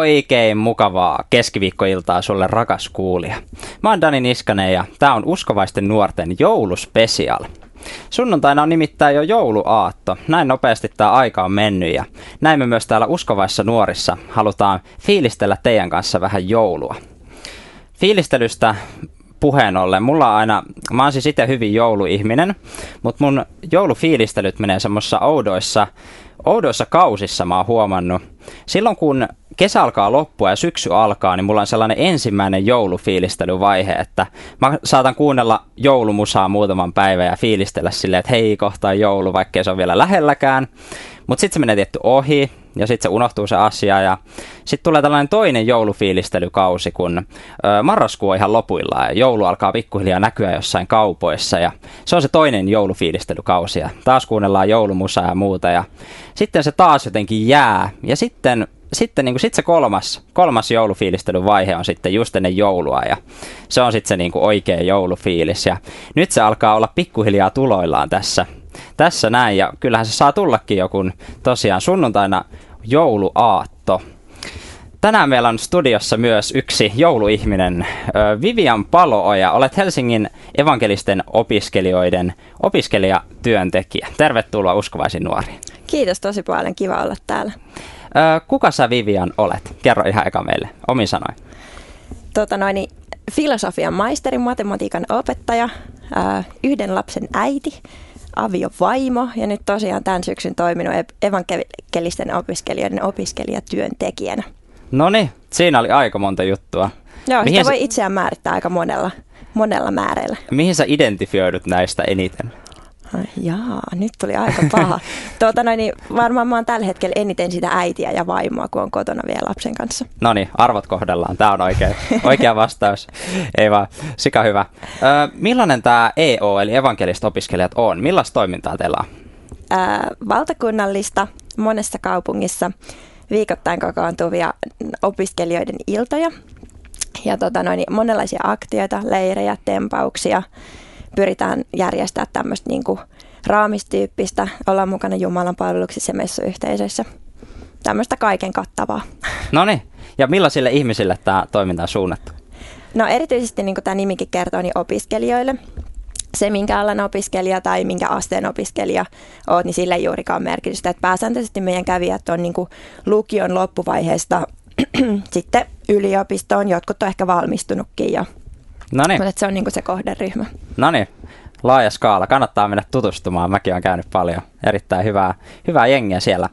Oikein mukavaa keskiviikkoiltaa sulle rakas kuulija. Mä oon Dani Niskanen ja tää on uskovaisten nuorten jouluspesial. Sunnuntaina on nimittäin jo jouluaatto. Näin nopeasti tämä aika on mennyt ja näin me myös täällä uskovaissa nuorissa halutaan fiilistellä teidän kanssa vähän joulua. Fiilistelystä puheen ollen, mulla on aina, mä oon siis itse hyvin jouluihminen, mutta mun joulufiilistelyt menee semmoissa oudoissa, oudoissa kausissa mä oon huomannut. Silloin kun kesä alkaa loppua ja syksy alkaa, niin mulla on sellainen ensimmäinen joulufiilistelyvaihe, että mä saatan kuunnella joulumusaa muutaman päivän ja fiilistellä silleen, että hei, kohtaa joulu, vaikkei se on vielä lähelläkään. Mutta sitten se menee tietty ohi ja sitten se unohtuu se asia ja sitten tulee tällainen toinen joulufiilistelykausi, kun ö, marraskuu on ihan lopuillaan ja joulu alkaa pikkuhiljaa näkyä jossain kaupoissa ja se on se toinen joulufiilistelykausi ja taas kuunnellaan joulumusaa ja muuta ja sitten se taas jotenkin jää. Ja sitten sitten niin kuin, sit se kolmas, kolmas joulufiilistelyvaihe on sitten just ennen joulua ja se on sitten se niin kuin oikea joulufiilis ja nyt se alkaa olla pikkuhiljaa tuloillaan tässä, tässä näin ja kyllähän se saa tullakin joku tosiaan sunnuntaina jouluaatto. Tänään meillä on studiossa myös yksi jouluihminen, Vivian Palooja. Olet Helsingin evankelisten opiskelijoiden opiskelijatyöntekijä. Tervetuloa uskovaisiin nuoriin. Kiitos tosi paljon, kiva olla täällä. Kuka sä Vivian olet? Kerro ihan eka meille, omin sanoin. Tota noin, niin filosofian maisteri, matematiikan opettaja, yhden lapsen äiti, aviovaimo ja nyt tosiaan tämän syksyn toiminut evankelisten opiskelijoiden opiskelijatyöntekijänä. No niin, siinä oli aika monta juttua. Joo, Mihin sitä voi itseään määrittää aika monella, monella määreellä. Mihin sä identifioidut näistä eniten? Jaa, nyt tuli aika paha. tuota, noin, niin varmaan mä oon tällä hetkellä eniten sitä äitiä ja vaimoa, kun on kotona vielä lapsen kanssa. No niin, arvot kohdellaan. Tämä on oikea, oikea vastaus. Ei vaan, sika hyvä. Ö, millainen tämä EO, eli evankelista opiskelijat, on? Millaista toimintaa teillä on? Ö, valtakunnallista, monessa kaupungissa viikoittain kokoontuvia opiskelijoiden iltoja. Ja tota, noin, monenlaisia aktioita, leirejä, tempauksia – pyritään järjestää tämmöistä niin kuin raamistyyppistä, olla mukana Jumalan palveluksissa ja messuyhteisöissä. Tämmöistä kaiken kattavaa. No niin, ja millaisille ihmisille tämä toiminta on suunnattu? No erityisesti niin kuin tämä nimikin kertoo, niin opiskelijoille. Se, minkä alan opiskelija tai minkä asteen opiskelija oot, niin sillä ei juurikaan merkitystä. Että pääsääntöisesti meidän kävijät on niin kuin lukion loppuvaiheesta sitten yliopistoon. Jotkut on ehkä valmistunutkin ja Noniin. Mutta se on niinku se kohderyhmä. No niin, laaja skaala. Kannattaa mennä tutustumaan. Mäkin olen käynyt paljon. Erittäin hyvää, hyvää jengiä siellä.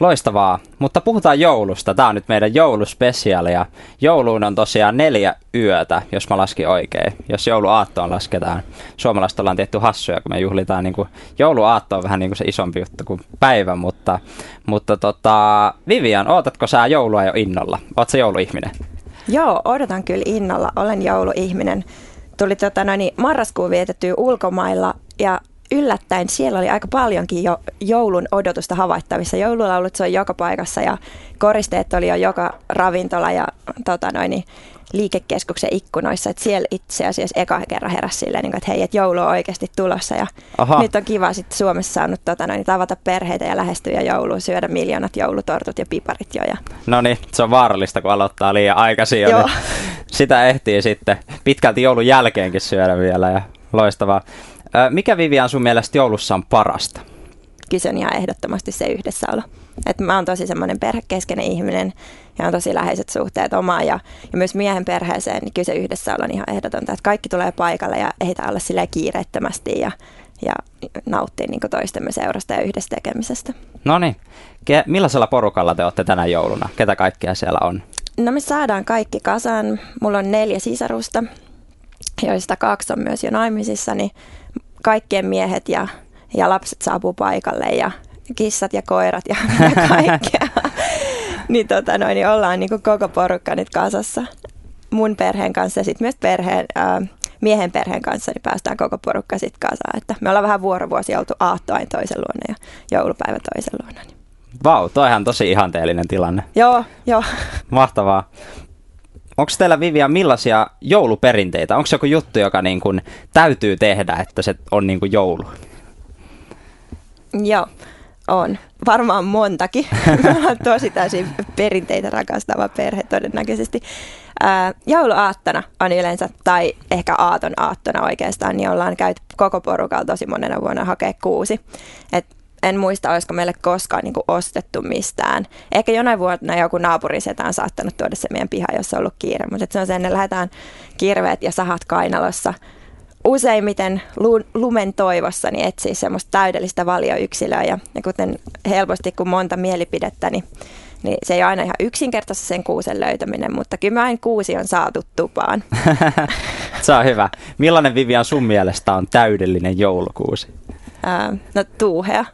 Loistavaa, mutta puhutaan joulusta. Tämä on nyt meidän jouluspesiaali ja jouluun on tosiaan neljä yötä, jos mä laskin oikein. Jos jouluaattoon lasketaan. Suomalaiset ollaan tietty hassuja, kun me juhlitaan niin kuin, jouluaatto on vähän niin kuin se isompi juttu kuin päivä, mutta, mutta tota, Vivian, ootatko sä joulua jo innolla? Oot se jouluihminen? Joo, odotan kyllä innolla. Olen jouluihminen. Tuli tota, noin, niin marraskuun vietettyä ulkomailla ja yllättäen siellä oli aika paljonkin jo joulun odotusta havaittavissa. Joululaulut soi joka paikassa ja koristeet oli jo joka ravintola ja tota noin, niin liikekeskuksen ikkunoissa, että siellä itse asiassa eka kerran heräsi silleen, niin että hei, että joulu on oikeasti tulossa ja Aha. nyt on kiva sitten Suomessa saanut tota, noin, tavata perheitä ja lähestyä jouluun, syödä miljoonat joulutortut ja piparit jo. Ja... No niin, se on vaarallista, kun aloittaa liian aikaisin jo, niin sitä ehtii sitten pitkälti joulun jälkeenkin syödä vielä ja loistavaa. Mikä Vivian sun mielestä joulussa on parasta? On ihan ehdottomasti se yhdessäolo. Et mä oon tosi semmoinen perhekeskeinen ihminen ja on tosi läheiset suhteet omaan ja, ja myös miehen perheeseen, niin kyllä se yhdessä on ihan ehdotonta, että kaikki tulee paikalle ja ehditään olla silleen kiireettömästi ja, ja nauttia niin toistemme seurasta ja yhdessä tekemisestä. No niin, Ke- millaisella porukalla te olette tänä jouluna? Ketä kaikkea siellä on? No me saadaan kaikki kasan. Mulla on neljä sisarusta, joista kaksi on myös jo naimisissa, niin kaikkien miehet ja, ja lapset saapuu paikalle ja kissat ja koirat ja kaikkea. niin, tota noin, niin ollaan niin koko porukka nyt kasassa mun perheen kanssa ja sitten myös perheen, ää, miehen perheen kanssa, niin päästään koko porukka sitten kasaan. Että me ollaan vähän vuorovuosi oltu aattoain toisen luona ja joulupäivä toisen luona. Niin. Vau, toihan tosi ihanteellinen tilanne. Joo, joo. Mahtavaa. Onko teillä Vivian millaisia jouluperinteitä? Onko joku juttu, joka niin kun täytyy tehdä, että se on niin kuin joulu? Joo, on. varmaan montakin. Tosi täysin perinteitä rakastava perhe todennäköisesti. Ää, jouluaattona on yleensä, tai ehkä aaton aattona oikeastaan, niin ollaan käyty koko porukalla tosi monena vuonna hakea kuusi. Et en muista, olisiko meille koskaan niin kuin ostettu mistään. Ehkä jonain vuonna joku naapurisetä on saattanut tuoda se meidän piha, jos on ollut kiire, mutta se on sen, että lähdetään kirveet ja sahat kainalossa useimmiten lumen toivossa niin etsii semmoista täydellistä valioyksilöä ja, ja kuten helposti kun monta mielipidettä, niin, niin se ei ole aina ihan yksinkertaisesti sen kuusen löytäminen, mutta kyllä mä kuusi on saatu tupaan. se on hyvä. Millainen Vivian sun mielestä on täydellinen joulukuusi? No tuuhea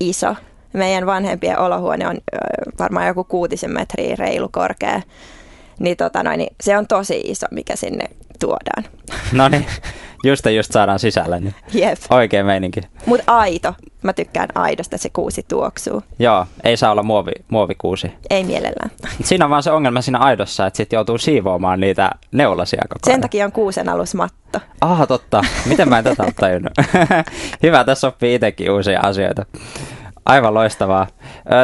iso. Meidän vanhempien olohuone on varmaan joku kuutisen metriä reilu korkea. Niin, tota noin, niin se on tosi iso, mikä sinne tuodaan. No niin, just just saadaan sisälle. Niin Jep. Oikein meininki. Mutta aito. Mä tykkään aidosta, se kuusi tuoksuu. Joo, ei saa olla muovi, muovikuusi. Ei mielellään. Siinä on vaan se ongelma siinä aidossa, että sitten joutuu siivoamaan niitä neulasia koko ajan. Sen takia on kuusen alusmatto. Ah, totta. Miten mä en tätä ole tajunnut? Hyvä, tässä oppii itsekin uusia asioita. Aivan loistavaa.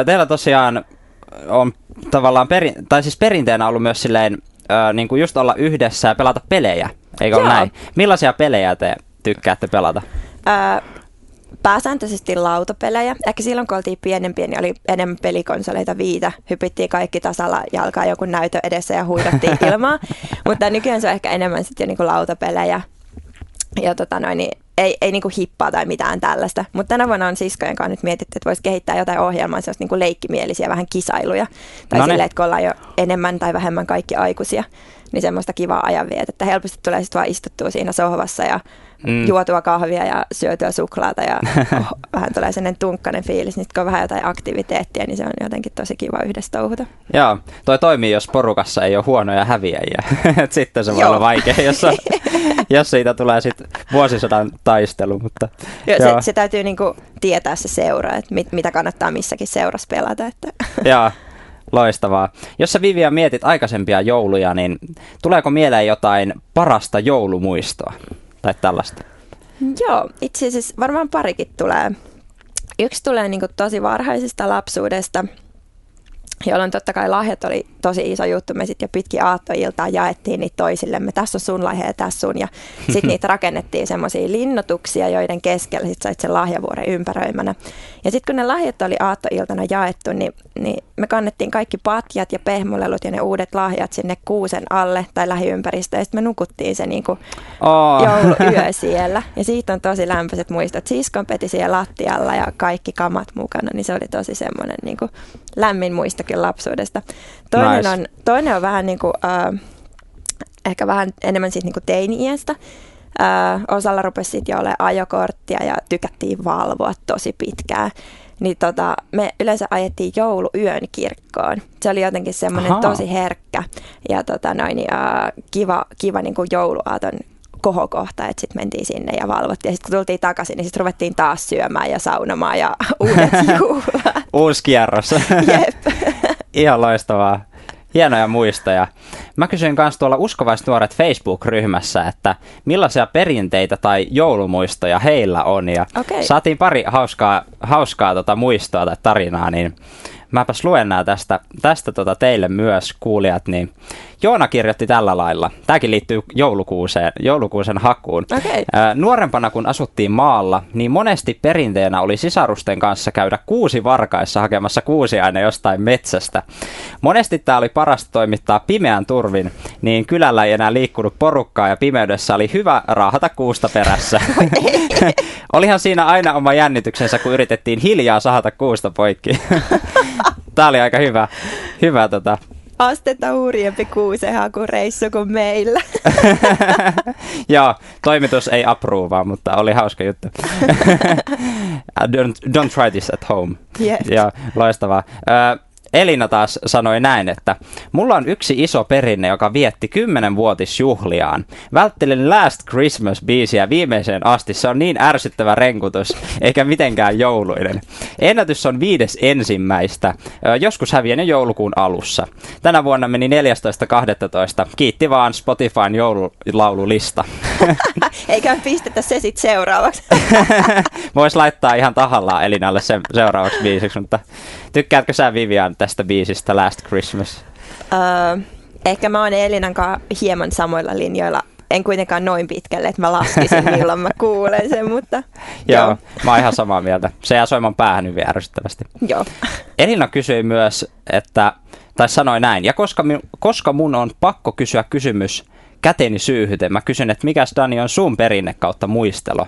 Teillä tosiaan on tavallaan, perin, tai siis perinteenä ollut myös silleen, niin kuin just olla yhdessä ja pelata pelejä, eikö ole näin? Millaisia pelejä te tykkäätte pelata? Öö, pääsääntöisesti lautapelejä. Ehkä silloin, kun oltiin pienempiä, niin oli enemmän pelikonsoleita viitä. Hypittiin kaikki tasalla jalkaa joku näytö edessä ja huidattiin ilmaa. Mutta nykyään se on ehkä enemmän sitten jo niinku lautapelejä. Ja tota noin, niin ei, ei niinku hippaa tai mitään tällaista. Mutta tänä vuonna on siskojen kanssa nyt mietitty, että voisi kehittää jotain ohjelmaa, sellaista niinku leikkimielisiä, vähän kisailuja. Tai no silleen, että kun ollaan jo enemmän tai vähemmän kaikki aikuisia, niin semmoista kivaa ajanvietettä. Helposti tulee sitten vaan istuttua siinä sohvassa ja mm. juotua kahvia ja syötyä suklaata ja oh, vähän tulee sellainen tunkkainen fiilis. Nyt kun on vähän jotain aktiviteettia, niin se on jotenkin tosi kiva yhdessä touhuta. Joo, toi toimii, jos porukassa ei ole huonoja häviäjiä. sitten se voi olla vaikea, jos, on, jos siitä tulee sitten vuosisadan taistelu. Mutta, joo, joo. Se, se täytyy niinku tietää se seura, että mit, mitä kannattaa missäkin seurassa pelata. Että. joo. Loistavaa. Jos sä Vivian mietit aikaisempia jouluja, niin tuleeko mieleen jotain parasta joulumuistoa? tai tällaista? Joo, itse asiassa varmaan parikin tulee. Yksi tulee niin tosi varhaisesta lapsuudesta – jolloin totta kai lahjat oli tosi iso juttu. Me sitten jo pitkin aattoiltaa jaettiin niitä toisillemme. Tässä on sun lahja ja tässä sun. Ja sitten niitä rakennettiin semmoisia linnotuksia, joiden keskellä sitten sait sen lahjavuoren ympäröimänä. Ja sitten kun ne lahjat oli aattoiltana jaettu, niin, niin me kannettiin kaikki patjat ja pehmolelut ja ne uudet lahjat sinne kuusen alle tai lähiympäristöön. Ja sitten me nukuttiin se niin kuin oh. jouluyö siellä. Ja siitä on tosi lämpöiset muistot. Siskon peti siellä lattialla ja kaikki kamat mukana, niin se oli tosi semmoinen niin kuin lämmin muisto kyllä lapsuudesta. Toinen, nice. on, toinen on vähän niin kuin, uh, ehkä vähän enemmän siitä niin kuin teini-iästä. Uh, osalla rupesi sitten jo olemaan ajokorttia ja tykättiin valvoa tosi pitkään. Niin tota, me yleensä ajettiin jouluyön kirkkoon. Se oli jotenkin semmoinen tosi herkkä ja tota noin, ja kiva, kiva niin kuin jouluaaton kohokohta, että sitten mentiin sinne ja valvottiin. Ja sitten kun tultiin takaisin, niin sitten ruvettiin taas syömään ja saunomaan ja uudet juhlat. Uusi kierros. Jep. Ihan loistavaa. Hienoja muistoja. Mä kysyin myös tuolla Uskovaiset nuoret Facebook-ryhmässä, että millaisia perinteitä tai joulumuistoja heillä on. Ja okay. saatiin pari hauskaa, hauskaa tota muistoa tai tarinaa, niin mäpäs luen nämä tästä, tästä tota teille myös kuulijat, niin Joona kirjoitti tällä lailla. Tämäkin liittyy joulukuuseen, joulukuusen hakuun. Okay. nuorempana kun asuttiin maalla, niin monesti perinteenä oli sisarusten kanssa käydä kuusi varkaissa hakemassa aina jostain metsästä. Monesti tämä oli parasta toimittaa pimeän turvin, niin kylällä ei enää liikkunut porukkaa ja pimeydessä oli hyvä raahata kuusta perässä. Olihan siinä aina oma jännityksensä, kun yritettiin hiljaa sahata kuusta poikki. Tämä oli aika hyvä, hyvä tota, astetta hurjempi kuusenhakureissu kuin meillä. Joo, toimitus ei approovaa, mutta oli hauska juttu. don't, don't try this at home. Yes. Joo, loistavaa. Uh, Elina taas sanoi näin, että mulla on yksi iso perinne, joka vietti 10-vuotisjuhliaan. Välttelen Last Christmas-biisiä viimeiseen asti. Se on niin ärsyttävä renkutus, eikä mitenkään jouluinen. Ennätys on viides ensimmäistä. Joskus häviän jo joulukuun alussa. Tänä vuonna meni 14.12. Kiitti vaan Spotifyn joululaululista. Eikä pistetä se sitten seuraavaksi. Voisi laittaa ihan tahallaan Elinalle sen seuraavaksi biisiksi, mutta tykkäätkö sä Vivian tästä biisistä Last Christmas? Öö, ehkä mä oon Elinan kanssa hieman samoilla linjoilla. En kuitenkaan noin pitkälle, että mä laskisin milloin mä kuulen sen, mutta... joo, joo, mä oon ihan samaa mieltä. Se jää soimaan päähän hyvin ärsyttävästi. Joo. Elina kysyi myös, että, tai sanoi näin, ja koska, koska mun on pakko kysyä kysymys käteni syyhyten, mä kysyn, että mikäs Dani on sun perinne kautta muistelo,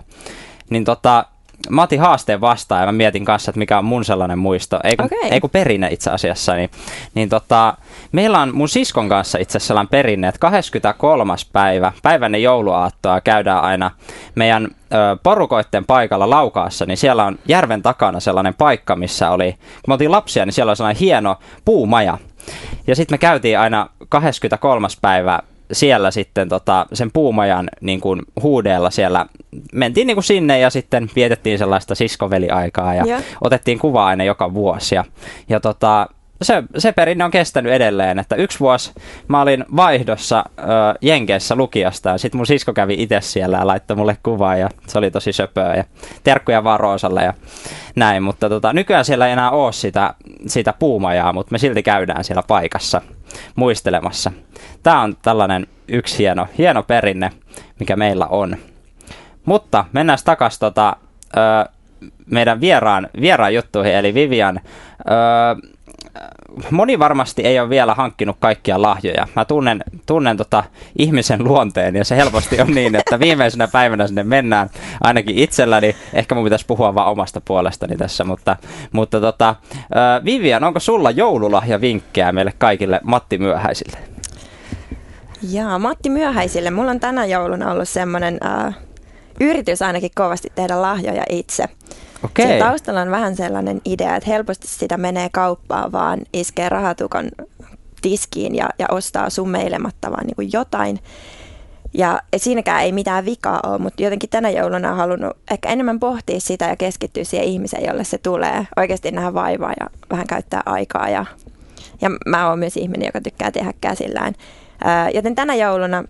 niin tota, mä otin haasteen vastaan ja mä mietin kanssa, että mikä on mun sellainen muisto, ei kun, okay. ei kun perinne itse asiassa, niin, niin tota, meillä on mun siskon kanssa itse asiassa sellainen perinne, että 23. päivä, päivänne jouluaattoa käydään aina meidän ö, porukoitten paikalla Laukaassa, niin siellä on järven takana sellainen paikka, missä oli, kun me oltiin lapsia, niin siellä on sellainen hieno puumaja, ja sitten me käytiin aina 23. päivä siellä sitten tota, sen puumajan niin kuin, huudeella siellä mentiin niin kuin sinne ja sitten vietettiin sellaista siskoveliaikaa ja yeah. otettiin kuvaa aina joka vuosi. Ja, ja tota, se, se perinne on kestänyt edelleen, että yksi vuosi mä olin vaihdossa ö, Jenkeissä lukiasta ja sitten mun sisko kävi itse siellä ja laittoi mulle kuvaa ja se oli tosi söpöä ja terkkuja vaan Roosalle ja näin, mutta tota, nykyään siellä ei enää ole sitä, sitä puumajaa, mutta me silti käydään siellä paikassa muistelemassa. Tämä on tällainen yksi hieno, hieno perinne, mikä meillä on. Mutta mennään takaisin tota, ö, meidän vieraan, vieraan juttuihin, eli Vivian. Ö, moni varmasti ei ole vielä hankkinut kaikkia lahjoja. Mä tunnen, tunnen tota ihmisen luonteen ja se helposti on niin, että viimeisenä päivänä sinne mennään. Ainakin itselläni, ehkä mun pitäisi puhua vaan omasta puolestani tässä, mutta, mutta tota, Vivian, onko sulla joululahjavinkkejä meille kaikille Matti Myöhäisille? Jaa, Matti Myöhäisille. Mulla on tänä jouluna ollut semmoinen äh, yritys ainakin kovasti tehdä lahjoja itse. Okay. Siinä taustalla on vähän sellainen idea, että helposti sitä menee kauppaan, vaan iskee rahatukon tiskiin ja, ja ostaa summeilematta vaan niin kuin jotain. Ja siinäkään ei mitään vikaa ole, mutta jotenkin tänä jouluna on halunnut ehkä enemmän pohtia sitä ja keskittyä siihen ihmiseen, jolle se tulee. Oikeasti nähdä vaivaa ja vähän käyttää aikaa. Ja, ja mä oon myös ihminen, joka tykkää tehdä käsillään. Joten tänä jouluna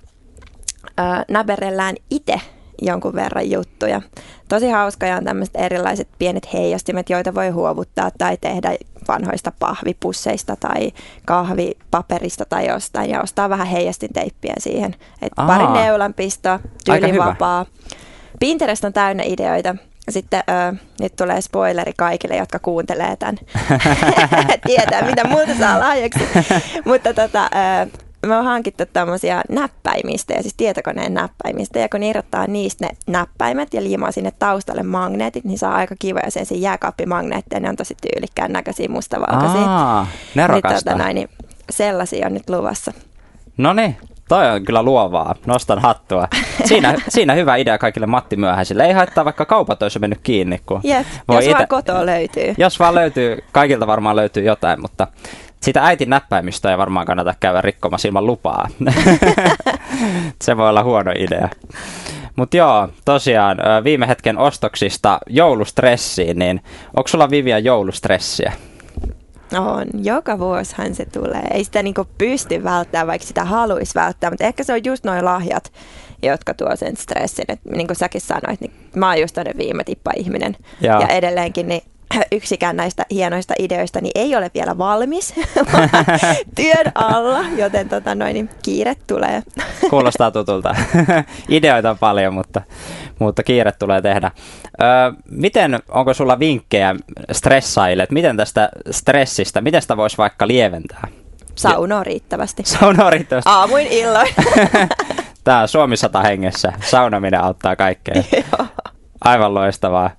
näperellään itse jonkun verran juttuja. Tosi hauskoja on tämmöiset erilaiset pienet heijastimet, joita voi huovuttaa tai tehdä vanhoista pahvipusseista tai kahvipaperista tai jostain ja ostaa vähän heijastinteippiä siihen. Et pari neulanpistoa, tyylivapaa. Pinterest on täynnä ideoita. Sitten ö, nyt tulee spoileri kaikille, jotka kuuntelee tämän. Tietää, mitä muuta saa lahjaksi. Mutta tota, ö, me on hankittu tämmöisiä näppäimistä, ja siis tietokoneen näppäimistä, ja kun irrottaa niistä ne näppäimet ja liimaa sinne taustalle magneetit, niin saa aika kivoja sen jääkaappimagneetteja, ne on tosi tyylikkään näköisiä mustavalkoisia. Aa, ne niin, tota, noin, niin sellaisia on nyt luvassa. No niin, toi on kyllä luovaa. Nostan hattua. Siinä, siinä hyvä idea kaikille Matti Myöhäisille. Ei haittaa, vaikka kaupat olisi mennyt kiinni. Kun Jep, voi jos ite... vaan kotoa löytyy. Jos vaan löytyy, kaikilta varmaan löytyy jotain, mutta sitä äitin näppäimistä ei varmaan kannata käydä rikkomassa ilman lupaa. Se voi olla huono idea. Mutta joo, tosiaan viime hetken ostoksista joulustressiin, niin onko sulla Vivia joulustressiä? On, joka vuosihan se tulee. Ei sitä niinku pysty välttämään, vaikka sitä haluaisi välttää, mutta ehkä se on just noin lahjat, jotka tuo sen stressin. Et, niin kuin säkin sanoit, niin mä oon just viime tippa ihminen. Ja. ja edelleenkin, niin yksikään näistä hienoista ideoista niin ei ole vielä valmis työn alla, joten tota noin, niin kiire tulee. Kuulostaa tutulta. Ideoita on paljon, mutta, mutta kiire tulee tehdä. Ö, miten, onko sulla vinkkejä stressaille, että miten tästä stressistä, miten sitä voisi vaikka lieventää? Saunoa riittävästi. Saunoa riittävästi. Aamuin illoin. Tämä on Suomi 100 hengessä. Saunaminen auttaa kaikkea. Aivan loistavaa.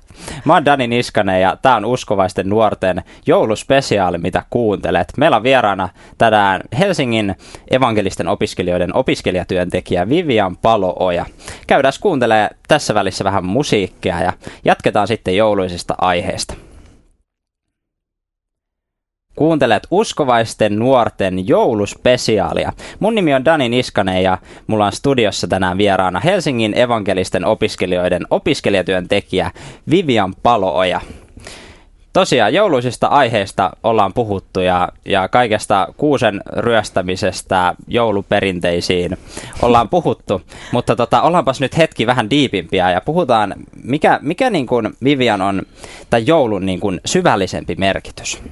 Mä oon Dani Niskanen ja tää on uskovaisten nuorten jouluspesiaali, mitä kuuntelet. Meillä on vieraana tänään Helsingin evankelisten opiskelijoiden opiskelijatyöntekijä Vivian Palooja. Käydään kuuntelee tässä välissä vähän musiikkia ja jatketaan sitten jouluisista aiheista. Kuuntelet uskovaisten nuorten jouluspesiaalia. Mun nimi on Dani Niskanen ja mulla on studiossa tänään vieraana Helsingin evankelisten opiskelijoiden opiskelijatyöntekijä Vivian Palooja. tosiaan jouluisista aiheista ollaan puhuttu ja, ja kaikesta kuusen ryöstämisestä jouluperinteisiin ollaan puhuttu, mutta tota, ollaanpas nyt hetki vähän diipimpiä ja puhutaan, mikä, mikä niin kuin Vivian on tai joulun niin kuin syvällisempi merkitys?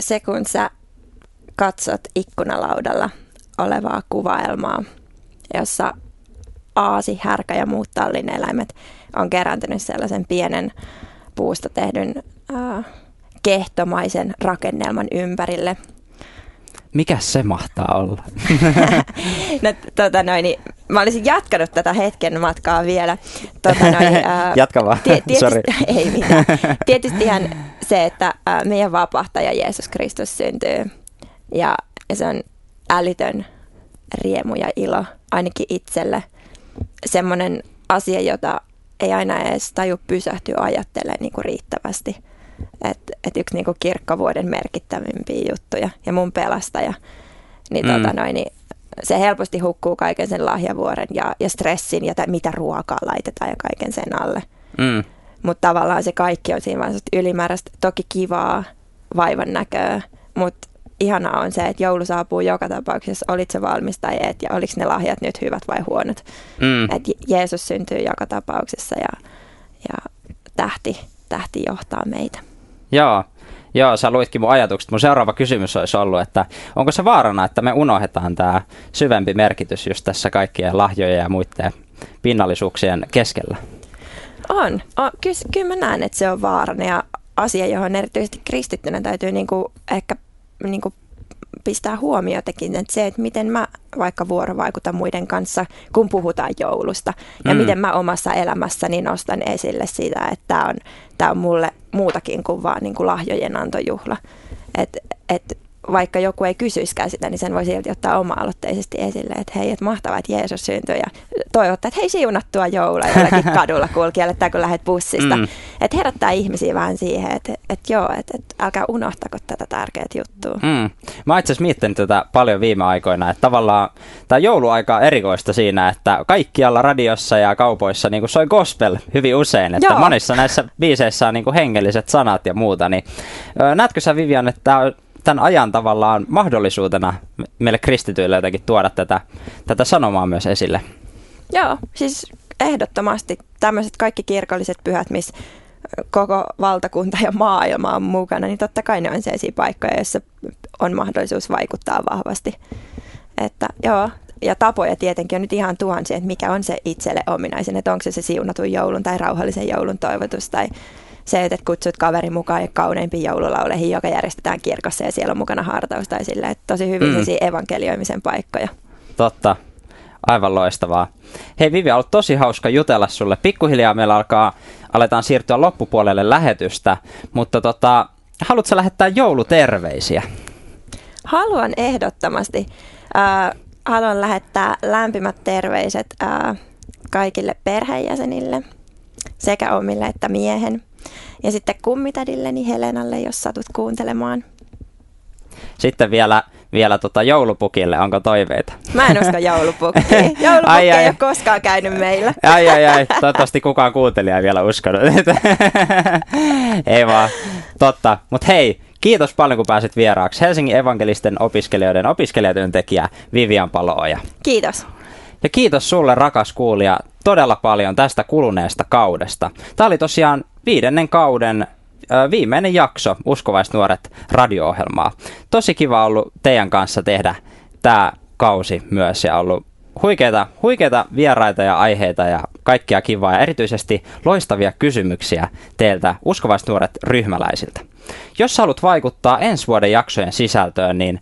Se kun sä katsot ikkunalaudalla olevaa kuvaelmaa, jossa aasi, härkä ja muut tallineläimet on kerääntynyt sellaisen pienen puusta tehdyn äh, kehtomaisen rakennelman ympärille. Mikä se mahtaa olla? no, tota noin, niin, mä olisin jatkanut tätä hetken matkaa vielä. Tota noin, ää, Jatka vaan, tie, tietysti, ei mitään. Tietystihän se, että ää, meidän vapahtaja Jeesus Kristus syntyy ja, ja se on älytön riemu ja ilo ainakin itselle. Semmoinen asia, jota ei aina edes taju pysähtyä ajattelemaan niin kuin riittävästi. Että et yksi niin kuin kirkkovuoden merkittävimpiä juttuja ja mun pelastaja, niin, mm. tota noin, niin se helposti hukkuu kaiken sen lahjavuoren ja, ja stressin ja t- mitä ruokaa laitetaan ja kaiken sen alle. Mm. Mutta tavallaan se kaikki on siinä vaan ylimääräistä, toki kivaa, vaivan näköä, mutta ihanaa on se, että joulu saapuu joka tapauksessa, olit se valmis tai et, ja oliko ne lahjat nyt hyvät vai huonot. Mm. Että Jeesus syntyy joka tapauksessa ja, ja tähti, tähti johtaa meitä. Joo, Joo, sä luitkin mun ajatukset. Mun seuraava kysymys olisi ollut, että onko se vaarana, että me unohdetaan tämä syvempi merkitys just tässä kaikkien lahjojen ja muiden pinnallisuuksien keskellä? On. on. Kyllä, kyllä mä näen, että se on vaarana ja asia, johon erityisesti kristittynä täytyy niinku ehkä niinku pistää huomiotakin, että se, että miten mä vaikka vuorovaikutan muiden kanssa, kun puhutaan joulusta, ja mm. miten mä omassa elämässäni nostan esille sitä, että tämä on, tää on mulle muutakin kuin vaan niin kuin lahjojen antojuhla. Että et vaikka joku ei kysyisikään sitä, niin sen voi silti ottaa oma-aloitteisesti esille, että hei, että mahtavaa, että Jeesus syntyi ja toivottaa, että hei, siunattua joulua jollekin kadulla kulkijalle tai kun lähdet bussista. Mm. Että herättää ihmisiä vähän siihen, että, että joo, että, että älkää unohtako tätä tärkeää juttua. Mm. Mä itse asiassa miettinyt tätä paljon viime aikoina, että tavallaan tämä jouluaika on erikoista siinä, että kaikkialla radiossa ja kaupoissa niin kuin soi gospel hyvin usein, että joo. monissa näissä biiseissä on niin kuin hengelliset sanat ja muuta, niin näetkö sä Vivian, että tämä on tämän ajan tavallaan mahdollisuutena meille kristityille jotenkin tuoda tätä, tätä sanomaa myös esille. Joo, siis ehdottomasti tämmöiset kaikki kirkolliset pyhät, missä koko valtakunta ja maailma on mukana, niin totta kai ne on sellaisia paikkoja, joissa on mahdollisuus vaikuttaa vahvasti. Että joo, ja tapoja tietenkin on nyt ihan tuhansia, että mikä on se itselle ominaisen, että onko se se siunatun joulun tai rauhallisen joulun toivotus tai se, että kutsut kaverin mukaan kauneimpiin joululauleihin, joka järjestetään kirkossa ja siellä on mukana hartaus tai sille, että tosi hyvin mm. evankelioimisen paikkoja. Totta. Aivan loistavaa. Hei Vivi, on ollut tosi hauska jutella sulle. Pikkuhiljaa meillä alkaa, aletaan siirtyä loppupuolelle lähetystä, mutta tota, haluatko lähettää jouluterveisiä? Haluan ehdottomasti. Äh, haluan lähettää lämpimät terveiset äh, kaikille perheenjäsenille, sekä omille että miehen. Ja sitten kummitädilleni Helenalle, jos satut kuuntelemaan. Sitten vielä, vielä tota joulupukille, onko toiveita? Mä en usko joulupukkiin. Joulupukki ai, ai, ei ole koskaan käynyt meillä. Ai ai ai, toivottavasti kukaan kuuntelija ei vielä uskonut. ei vaan, totta. Mutta hei, kiitos paljon kun pääsit vieraaksi. Helsingin evankelisten opiskelijoiden opiskelijatyöntekijä Vivian Palooja. Kiitos. Ja kiitos sulle rakas kuulija todella paljon tästä kuluneesta kaudesta. Tämä oli tosiaan viidennen kauden viimeinen jakso Uskovaisnuoret radio-ohjelmaa. Tosi kiva ollut teidän kanssa tehdä tämä kausi myös ja ollut huikeita, huikeita vieraita ja aiheita ja kaikkia kivaa ja erityisesti loistavia kysymyksiä teiltä Uskovaisnuoret ryhmäläisiltä. Jos haluat vaikuttaa ensi vuoden jaksojen sisältöön, niin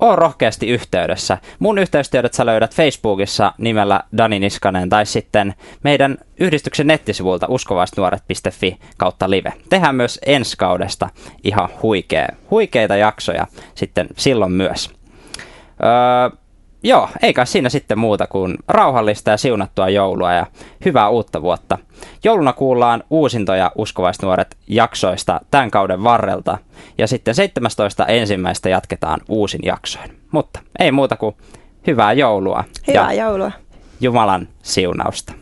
oo rohkeasti yhteydessä. Mun yhteystiedot sä löydät Facebookissa nimellä Dani Niskanen tai sitten meidän yhdistyksen nettisivulta uskovaisnuoret.fi kautta live. Tehdään myös ensi kaudesta ihan huikea, huikeita jaksoja sitten silloin myös. Öö, joo, eikä siinä sitten muuta kuin rauhallista ja siunattua joulua ja hyvää uutta vuotta. Jouluna kuullaan uusintoja uskovaisnuoret jaksoista tämän kauden varrelta ja sitten 17. ensimmäistä jatketaan uusin jaksoin. Mutta ei muuta kuin hyvää joulua. Hyvää ja joulua. Jumalan siunausta.